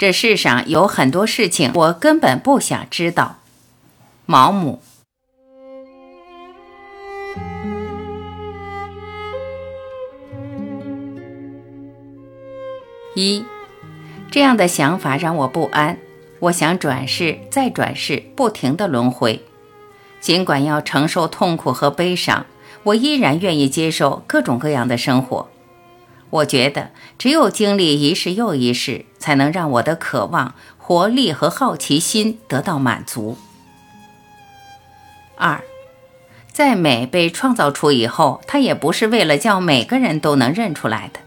这世上有很多事情，我根本不想知道。毛姆。一，这样的想法让我不安。我想转世，再转世，不停的轮回。尽管要承受痛苦和悲伤，我依然愿意接受各种各样的生活。我觉得，只有经历一世又一世，才能让我的渴望、活力和好奇心得到满足。二，在美被创造出以后，它也不是为了叫每个人都能认出来的。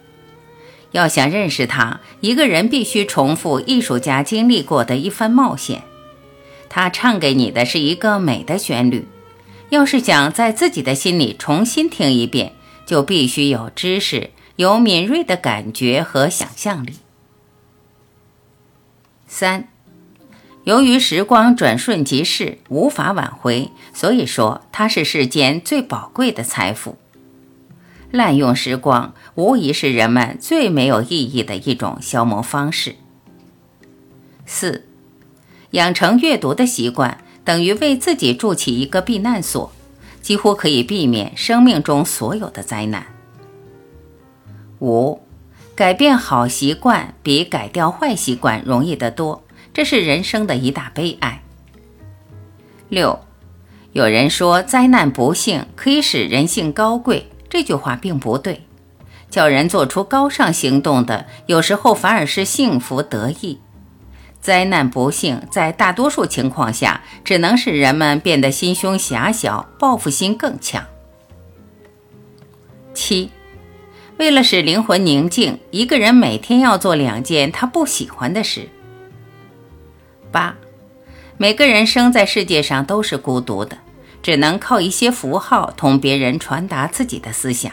要想认识它，一个人必须重复艺术家经历过的一番冒险。他唱给你的是一个美的旋律。要是想在自己的心里重新听一遍，就必须有知识。有敏锐的感觉和想象力。三，由于时光转瞬即逝，无法挽回，所以说它是世间最宝贵的财富。滥用时光，无疑是人们最没有意义的一种消磨方式。四，养成阅读的习惯，等于为自己筑起一个避难所，几乎可以避免生命中所有的灾难。五，改变好习惯比改掉坏习惯容易得多，这是人生的一大悲哀。六，有人说灾难不幸可以使人性高贵，这句话并不对。叫人做出高尚行动的，有时候反而是幸福得意。灾难不幸在大多数情况下，只能使人们变得心胸狭小，报复心更强。七。为了使灵魂宁静，一个人每天要做两件他不喜欢的事。八，每个人生在世界上都是孤独的，只能靠一些符号同别人传达自己的思想，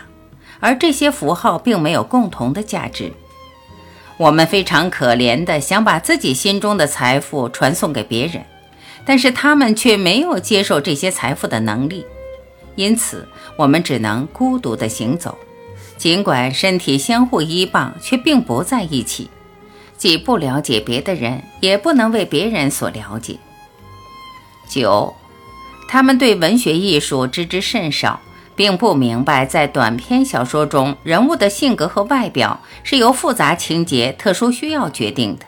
而这些符号并没有共同的价值。我们非常可怜的想把自己心中的财富传送给别人，但是他们却没有接受这些财富的能力，因此我们只能孤独的行走。尽管身体相互依傍，却并不在一起，既不了解别的人，也不能为别人所了解。九，他们对文学艺术知之甚少，并不明白在短篇小说中人物的性格和外表是由复杂情节、特殊需要决定的。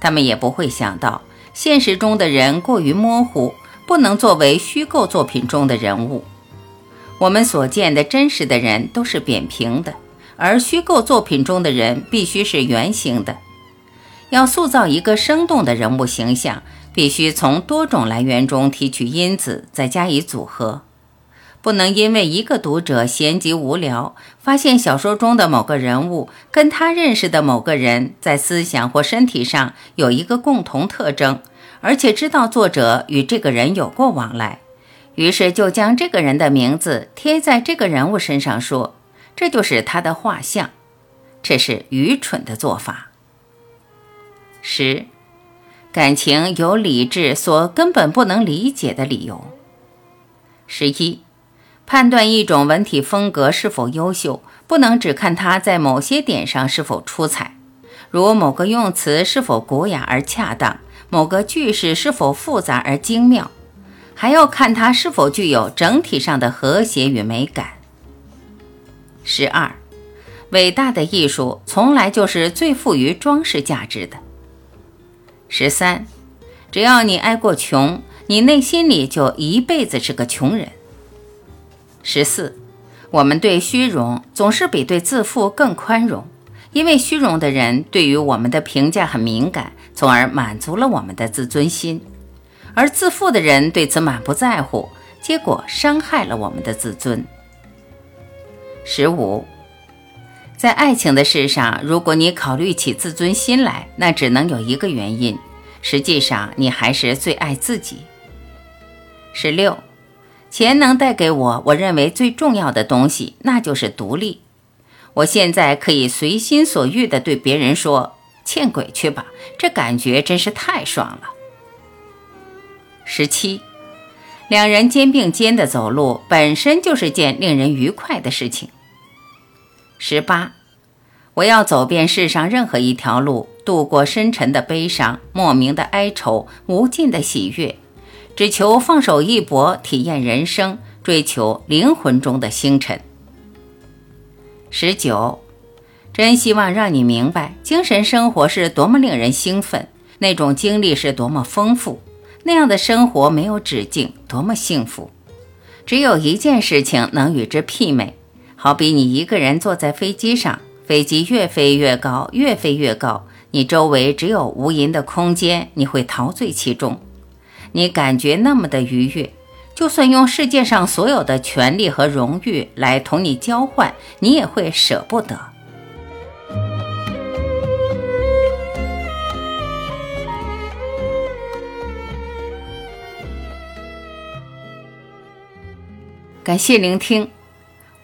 他们也不会想到，现实中的人过于模糊，不能作为虚构作品中的人物。我们所见的真实的人都是扁平的，而虚构作品中的人必须是圆形的。要塑造一个生动的人物形象，必须从多种来源中提取因子，再加以组合。不能因为一个读者闲极无聊，发现小说中的某个人物跟他认识的某个人在思想或身体上有一个共同特征，而且知道作者与这个人有过往来。于是就将这个人的名字贴在这个人物身上，说这就是他的画像，这是愚蠢的做法。十，感情有理智所根本不能理解的理由。十一，判断一种文体风格是否优秀，不能只看它在某些点上是否出彩，如某个用词是否古雅而恰当，某个句式是否复杂而精妙。还要看它是否具有整体上的和谐与美感。十二，伟大的艺术从来就是最富于装饰价值的。十三，只要你挨过穷，你内心里就一辈子是个穷人。十四，我们对虚荣总是比对自负更宽容，因为虚荣的人对于我们的评价很敏感，从而满足了我们的自尊心。而自负的人对此满不在乎，结果伤害了我们的自尊。十五，在爱情的事上，如果你考虑起自尊心来，那只能有一个原因：实际上你还是最爱自己。十六，钱能带给我我认为最重要的东西，那就是独立。我现在可以随心所欲地对别人说：“欠鬼去吧！”这感觉真是太爽了。十七，两人肩并肩的走路本身就是件令人愉快的事情。十八，我要走遍世上任何一条路，度过深沉的悲伤、莫名的哀愁、无尽的喜悦，只求放手一搏，体验人生，追求灵魂中的星辰。十九，真希望让你明白，精神生活是多么令人兴奋，那种经历是多么丰富，那样的生活没有止境，多么幸福。只有一件事情能与之媲美，好比你一个人坐在飞机上。飞机越飞越高，越飞越高，你周围只有无垠的空间，你会陶醉其中，你感觉那么的愉悦，就算用世界上所有的权利和荣誉来同你交换，你也会舍不得。感谢聆听，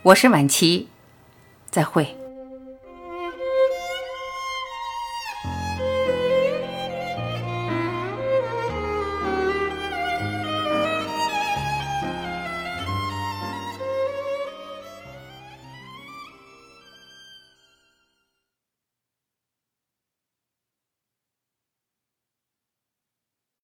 我是晚琪，再会。